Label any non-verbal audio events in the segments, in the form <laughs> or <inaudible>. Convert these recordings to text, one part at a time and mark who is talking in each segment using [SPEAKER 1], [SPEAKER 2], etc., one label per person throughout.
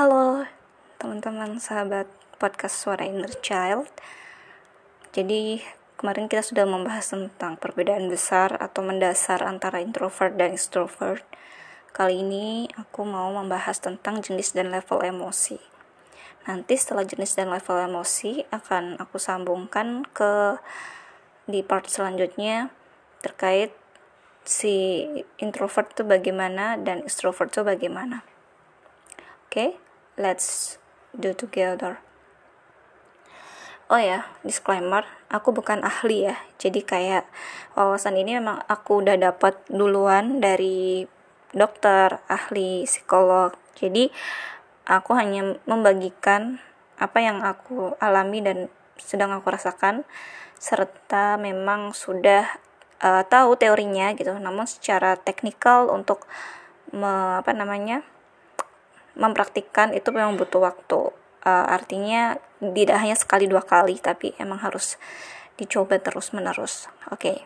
[SPEAKER 1] Halo teman-teman sahabat podcast Suara Inner Child. Jadi kemarin kita sudah membahas tentang perbedaan besar atau mendasar antara introvert dan extrovert. Kali ini aku mau membahas tentang jenis dan level emosi. Nanti setelah jenis dan level emosi akan aku sambungkan ke di part selanjutnya terkait si introvert itu bagaimana dan extrovert itu bagaimana. Oke, okay, let's do together. Oh ya, disclaimer, aku bukan ahli ya. Jadi kayak wawasan ini memang aku udah dapat duluan dari dokter, ahli, psikolog. Jadi aku hanya membagikan apa yang aku alami dan sedang aku rasakan serta memang sudah uh, tahu teorinya gitu. Namun secara teknikal untuk me, apa namanya? Mempraktikkan itu memang butuh waktu. Uh, artinya tidak hanya sekali dua kali tapi emang harus dicoba terus menerus oke. Okay.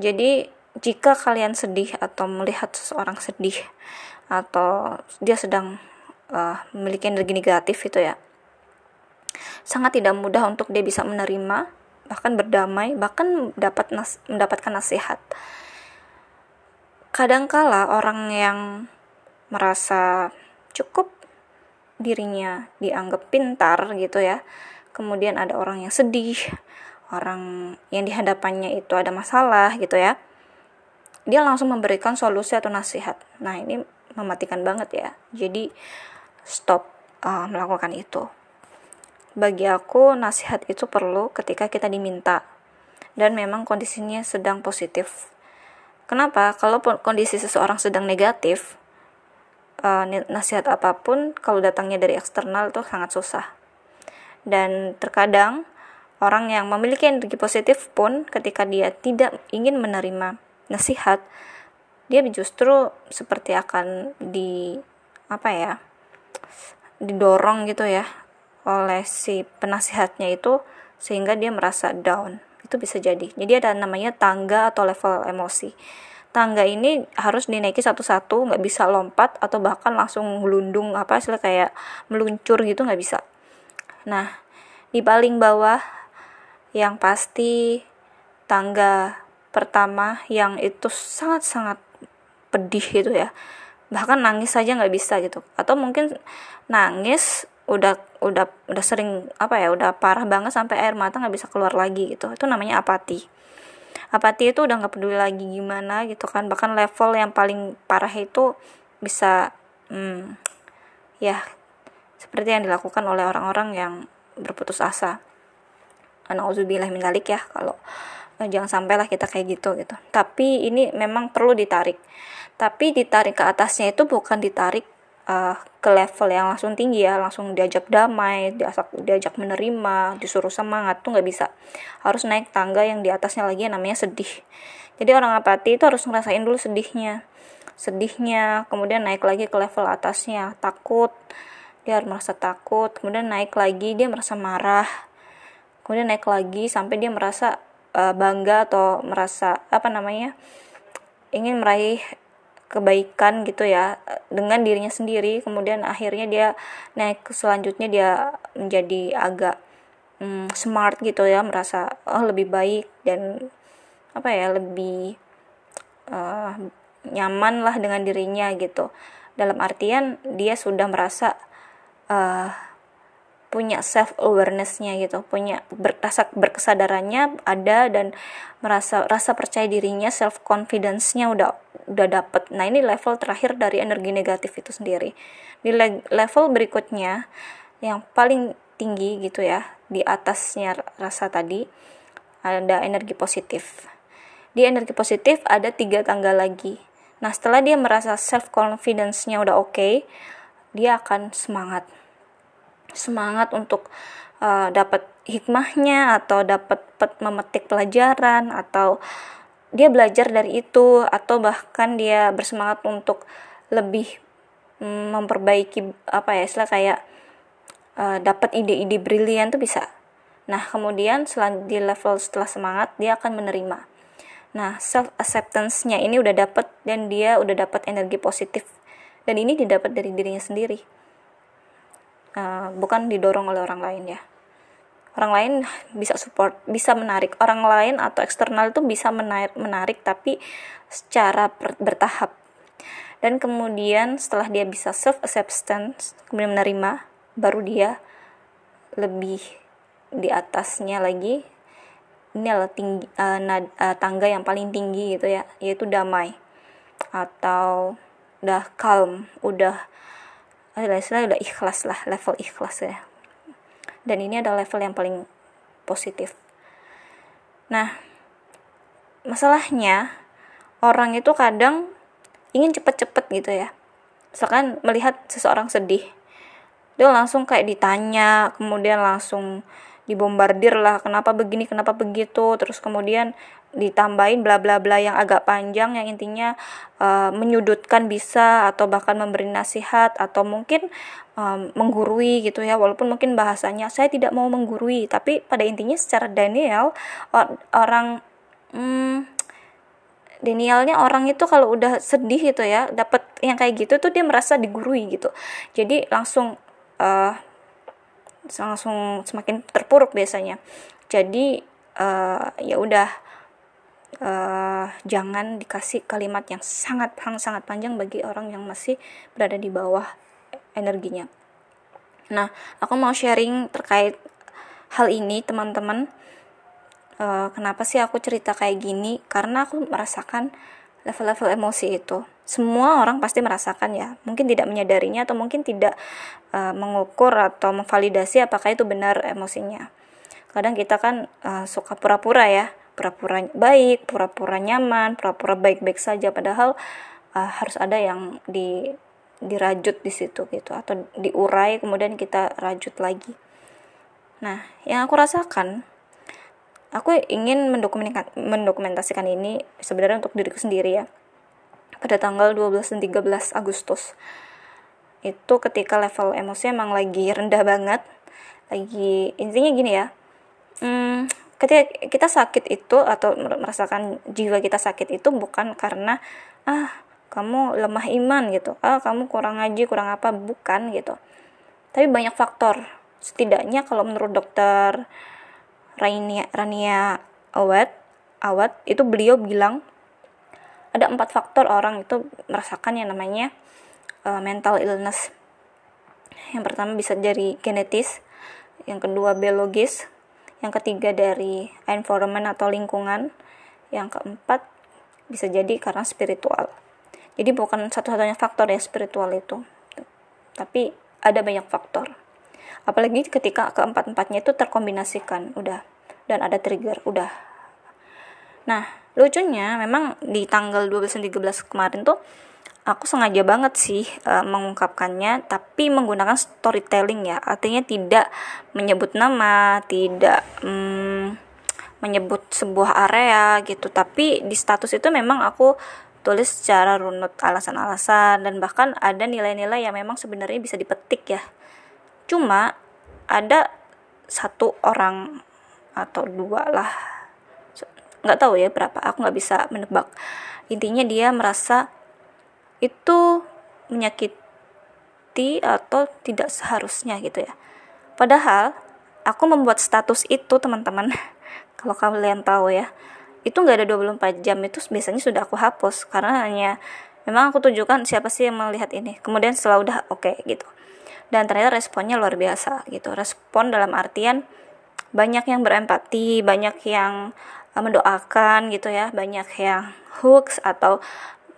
[SPEAKER 1] jadi jika kalian sedih atau melihat seseorang sedih atau dia sedang uh, memiliki energi negatif itu ya sangat tidak mudah untuk dia bisa menerima bahkan berdamai bahkan dapat nas mendapatkan nasihat. Kadangkala orang yang merasa cukup dirinya dianggap pintar gitu ya. Kemudian ada orang yang sedih orang yang dihadapannya itu ada masalah gitu ya. Dia langsung memberikan solusi atau nasihat. Nah ini mematikan banget ya. Jadi stop uh, melakukan itu. Bagi aku nasihat itu perlu ketika kita diminta. Dan memang kondisinya sedang positif. Kenapa? Kalau kondisi seseorang sedang negatif uh, nasihat apa pun kalau datangnya dari eksternal itu sangat susah. Dan terkadang orang yang memiliki energi positif pun ketika dia tidak ingin menerima nasihat, dia justru seperti akan di apa ya? didorong gitu ya oleh si penasihatnya itu sehingga dia merasa down. Itu bisa jadi. Jadi ada namanya tangga atau level emosi tangga ini harus dinaiki satu-satu nggak bisa lompat atau bahkan langsung melundung apa istilah kayak meluncur gitu nggak bisa. Nah di paling bawah yang pasti tangga pertama yang itu sangat-sangat pedih gitu ya. Bahkan nangis saja nggak bisa gitu. Atau mungkin nangis udah udah udah sering apa ya udah parah banget sampai air mata nggak bisa keluar lagi gitu. Itu namanya apati apati itu udah nggak peduli lagi gimana gitu kan. Bahkan level yang paling parah itu bisa hmm, ya seperti yang dilakukan oleh orang-orang yang berputus asa. Nauzubillah minalik ya kalau eh, jangan sampailah kita kayak gitu gitu. Tapi ini memang perlu ditarik. Tapi ditarik ke atasnya itu bukan ditarik uh, ke level yang langsung tinggi ya langsung diajak damai diajak diajak menerima disuruh semangat tuh nggak bisa. Harus naik tangga yang di atasnya lagi yang namanya sedih. Jadi orang apati itu harus ngerasain dulu sedihnya. Sedihnya kemudian naik lagi ke level atasnya. Takut dia harus merasa takut. Kemudian naik lagi dia merasa marah. Kemudian naik lagi sampai dia merasa uh, bangga atau merasa apa namanya ingin meraih kebaikan gitu ya dengan dirinya sendiri. Kemudian akhirnya dia naik selanjutnya dia menjadi agak mm, smart gitu ya merasa oh lebih baik dan apa ya lebih uh, nyaman lah dengan dirinya gitu. Dalam artian dia sudah merasa uh, punya self awarenessnya gitu punya rasa berkesadarannya ada dan merasa rasa percaya dirinya self confidence-nya udah udah dapet. Nah ini level terakhir dari energi negatif itu sendiri. Di level berikutnya yang paling tinggi gitu ya di atasnya rasa tadi ada energi positif. Di energi positif ada tiga tangga lagi. Nah setelah dia merasa self confidence-nya udah oke okay, dia akan semangat semangat untuk uh, dapat hikmahnya atau dapat memetik pelajaran atau dia belajar dari itu atau bahkan dia bersemangat untuk lebih mm, memperbaiki apa ya istilah kayak uh, dapat ide-ide brilian tuh bisa. Nah, kemudian setelah di level setelah semangat dia akan menerima. Nah, self acceptance-nya ini udah dapat dan dia udah dapat energi positif. Dan ini didapat dari dirinya sendiri uh, bukan didorong oleh orang lain ya. Orang lain bisa support bisa menarik. Orang lain atau eksternal itu bisa menarik menarik tapi secara bertahap. Dan kemudian setelah dia bisa self acceptance kemudian menerima baru dia lebih di atasnya lagi ini adalah tinggi, uh, nad, uh, tangga yang paling tinggi gitu ya yaitu damai. Atau udah calm udah istilahnya udah ikhlas lah level ikhlas ya. Dan ini adalah level yang paling positif. Nah masalahnya orang itu kadang ingin cepet-cepet gitu ya. Misalkan melihat seseorang sedih dia langsung kayak ditanya kemudian langsung dibombardir lah kenapa begini kenapa begitu. Terus kemudian ditambahin bla bla bla yang agak panjang yang intinya uh, menyudutkan bisa atau bahkan memberi nasihat atau mungkin um, menggurui gitu ya. Walaupun mungkin bahasanya saya tidak mau menggurui tapi pada intinya secara Daniel or, orang hmm, Danielnya orang itu kalau udah sedih gitu ya dapat yang kayak gitu tuh dia merasa digurui gitu. Jadi langsung uh, langsung semakin terpuruk biasanya. Jadi uh, ya udah uh, jangan dikasih kalimat yang sangat sangat panjang bagi orang yang masih berada di bawah energinya. Nah aku mau sharing terkait hal ini teman-teman. Uh, kenapa sih aku cerita kayak gini? Karena aku merasakan level-level emosi itu. Semua orang pasti merasakan ya. Mungkin tidak menyadarinya atau mungkin tidak uh, mengukur atau memvalidasi apakah itu benar emosinya. Kadang kita kan uh, suka pura-pura ya. Pura-pura baik pura-pura nyaman pura-pura baik-baik saja. Padahal uh, harus ada yang di dirajut di situ gitu atau diurai kemudian kita rajut lagi. Nah yang aku rasakan aku ingin mendokumentasikan ini sebenarnya untuk diriku sendiri ya. Pada tanggal 12 dan 13 Agustus. Itu ketika level emosi emang lagi rendah banget. Lagi intinya gini ya hmm, ketika kita sakit itu atau merasakan jiwa kita sakit itu bukan karena ah kamu lemah iman gitu. Ah kamu kurang ngaji kurang apa bukan gitu. Tapi banyak faktor. Setidaknya kalau menurut dokter Rania Rania Awad Awad itu beliau bilang ada empat faktor orang itu merasakan yang namanya uh, mental illness. Yang pertama bisa dari genetis yang kedua biologis yang ketiga dari environment atau lingkungan yang keempat bisa jadi karena spiritual. Jadi bukan satu-satunya faktor ya spiritual itu. Tapi ada banyak faktor apalagi ketika keempat-empatnya itu terkombinasikan udah. Dan ada trigger udah. Nah lucunya memang di tanggal 12 13 kemarin tuh aku sengaja banget sih uh, mengungkapkannya tapi menggunakan storytelling ya. Artinya tidak menyebut nama tidak um, menyebut sebuah area gitu. Tapi di status itu memang aku tulis secara runut alasan-alasan dan bahkan ada nilai-nilai yang memang sebenarnya bisa dipetik ya cuma ada satu orang atau dua lah. Nggak tahu ya berapa aku nggak bisa menebak. Intinya dia merasa itu menyakiti atau tidak seharusnya gitu ya. Padahal aku membuat status itu teman-teman. <laughs> Kalau kalian tahu ya. Itu nggak ada 24 jam itu biasanya sudah aku hapus. Karena hanya memang aku tunjukkan siapa sih yang melihat ini. Kemudian setelah udah oke okay, gitu dan ternyata responnya luar biasa gitu. Respon dalam artian banyak yang berempati banyak yang Eh, mendoakan gitu ya. Banyak yang hooks atau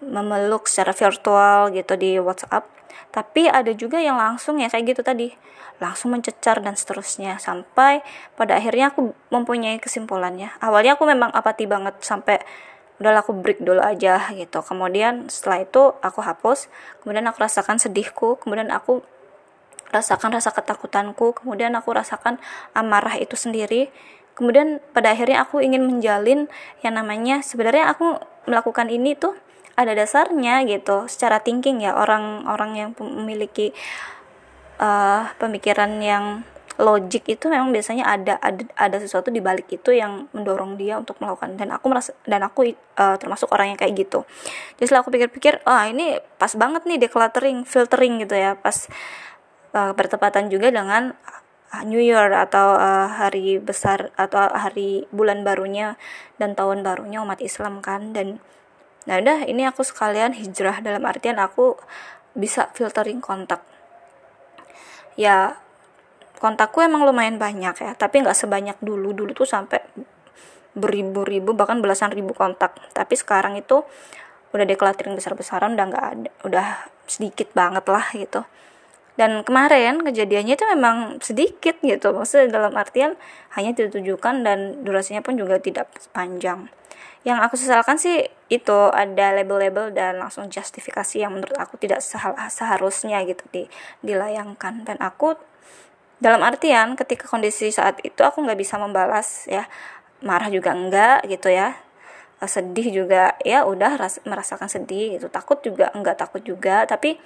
[SPEAKER 1] memeluk secara virtual gitu di WhatsApp. Tapi ada juga yang langsung ya kayak gitu tadi. Langsung mencecar dan seterusnya. Sampai pada akhirnya aku mempunyai kesimpulannya. Awalnya aku memang apati banget sampai udah aku break dulu aja gitu. Kemudian setelah itu aku hapus. Kemudian aku rasakan sedihku. Kemudian aku rasakan rasa ketakutanku kemudian aku rasakan amarah itu sendiri. Kemudian pada akhirnya aku ingin menjalin yang namanya sebenarnya aku melakukan ini tuh ada dasarnya gitu secara thinking ya orang-orang yang memiliki uh, pemikiran yang logik itu memang biasanya ada ada ada sesuatu di balik itu yang mendorong dia untuk melakukan. Dan aku merasa dan aku uh, termasuk orang yang kayak gitu. Jadi setelah aku pikir-pikir oh, ini pas banget nih decluttering filtering gitu ya pas uh, bertepatan juga dengan New Year atau uh, hari besar atau hari bulan barunya dan tahun barunya umat Islam kan. Dan nah udah ini aku sekalian hijrah dalam artian aku bisa filtering kontak. Ya kontakku emang lumayan banyak ya tapi nggak sebanyak dulu. Dulu tuh sampai beribu-ribu bahkan belasan ribu kontak. Tapi sekarang itu udah deklaterin besar-besaran udah nggak ada udah sedikit banget lah gitu dan kemarin kejadiannya itu memang sedikit gitu. Maksudnya dalam artian hanya ditujukan dan durasinya pun juga tidak panjang yang aku sesalkan sih itu ada label-label dan langsung justifikasi yang menurut aku tidak seharusnya gitu di, dilayangkan. Dan aku dalam artian ketika kondisi saat itu aku nggak bisa membalas ya. Marah juga enggak gitu ya. Sedih juga. Ya udah ras, merasakan sedih gitu. Takut juga enggak takut juga. Tapi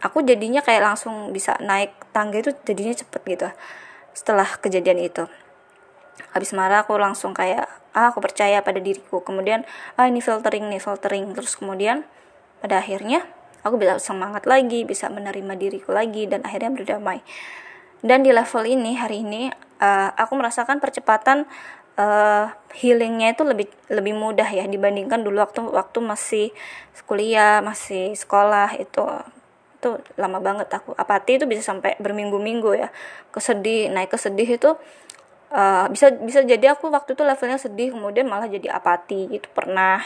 [SPEAKER 1] aku jadinya kayak langsung bisa naik tangga itu jadinya cepet gitu setelah kejadian itu. Habis marah aku langsung kayak ah aku percaya pada diriku. Kemudian ah ini filtering nih filtering. Terus kemudian pada akhirnya aku bisa semangat lagi bisa menerima diriku lagi dan akhirnya berdamai. Dan di level ini hari ini uh, aku merasakan percepatan uh, healingnya itu lebih lebih mudah ya dibandingkan dulu waktu waktu masih kuliah masih sekolah itu itu lama banget aku. Apati itu bisa sampai berminggu-minggu ya. Kesedih naik kesedih itu uh, bisa bisa jadi aku waktu itu levelnya sedih kemudian malah jadi apati itu pernah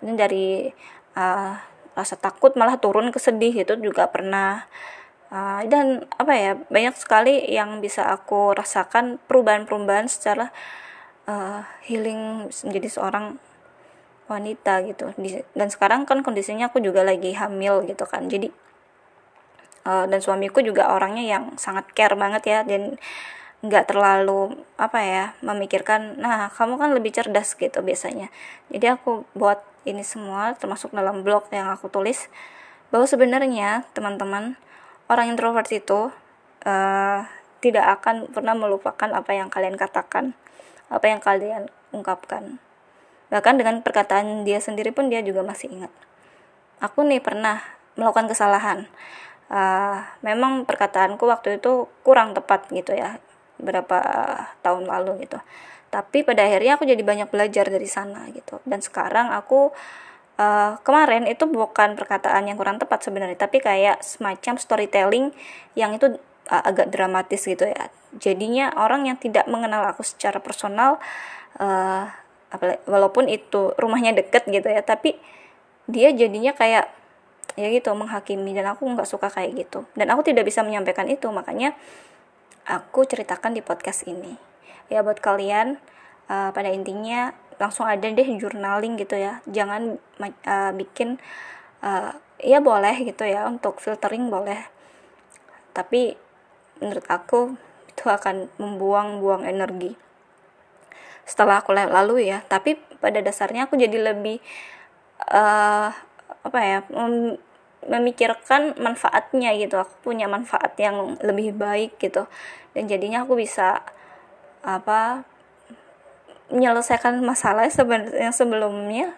[SPEAKER 1] kemudian dari uh, rasa takut malah turun ke sedih itu juga pernah. Uh, dan apa ya banyak sekali yang bisa aku rasakan perubahan-perubahan secara uh, healing menjadi seorang wanita gitu. Dan sekarang kan kondisinya aku juga lagi hamil gitu kan. Jadi uh, dan suamiku juga orangnya yang sangat care banget ya dan nggak terlalu apa ya memikirkan nah kamu kan lebih cerdas gitu biasanya. Jadi aku buat ini semua termasuk dalam blog yang aku tulis bahwa sebenarnya teman-teman orang introvert itu uh, tidak akan pernah melupakan apa yang kalian katakan apa yang kalian ungkapkan. Bahkan dengan perkataan dia sendiri pun dia juga masih ingat. Aku nih pernah melakukan kesalahan uh, memang perkataanku waktu itu kurang tepat gitu ya berapa tahun lalu gitu. Tapi pada akhirnya aku jadi banyak belajar dari sana gitu. Dan sekarang aku uh, kemarin itu bukan perkataan yang kurang tepat sebenarnya tapi kayak semacam storytelling yang itu uh, agak dramatis gitu ya. Jadinya orang yang tidak mengenal aku secara personal uh, walaupun itu rumahnya deket gitu ya tapi dia jadinya kayak ya gitu menghakimi dan aku nggak suka kayak gitu. Dan aku tidak bisa menyampaikan itu makanya aku ceritakan di podcast ini. Ya buat kalian uh, pada intinya langsung ada deh journaling gitu ya. Jangan uh, bikin uh, ya boleh gitu ya untuk filtering boleh. Tapi menurut aku itu akan membuang-buang energi. Setelah aku lalu ya tapi pada dasarnya aku jadi lebih uh, apa ya memikirkan manfaatnya gitu. Aku punya manfaat yang lebih baik gitu. Dan jadinya aku bisa apa menyelesaikan masalah yang sebelumnya.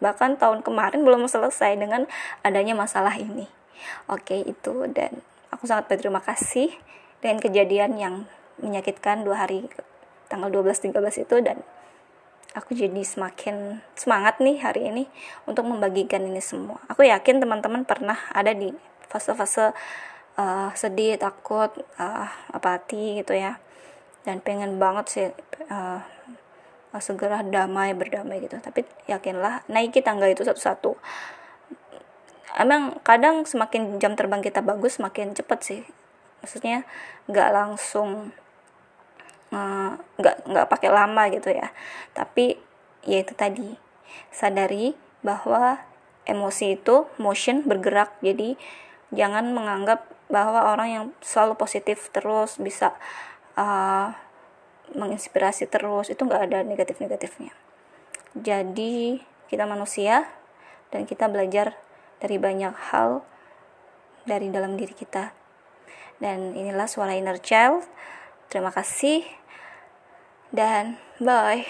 [SPEAKER 1] Bahkan tahun kemarin belum selesai dengan adanya masalah ini. Oke itu. Dan aku sangat berterima kasih. Dengan kejadian yang menyakitkan dua hari tanggal 12-13 itu. Dan aku jadi semakin semangat nih hari ini untuk membagikan ini semua. Aku yakin teman-teman pernah ada di fase-fase uh, sedih, takut, uh, apati gitu ya. Dan pengen banget sih uh, segera damai, berdamai gitu. Tapi yakinlah naiki tangga itu satu-satu. Emang kadang semakin jam terbang kita bagus, semakin cepet sih. Maksudnya nggak langsung nggak uh, nggak pakai lama gitu ya. Tapi ya itu tadi. Sadari bahwa emosi itu motion bergerak. Jadi jangan menganggap bahwa orang yang selalu positif terus bisa uh, menginspirasi terus. Itu nggak ada negatif-negatifnya. Jadi kita manusia dan kita belajar dari banyak hal dari dalam diri kita. Dan inilah suara inner child. Terima kasih dan bye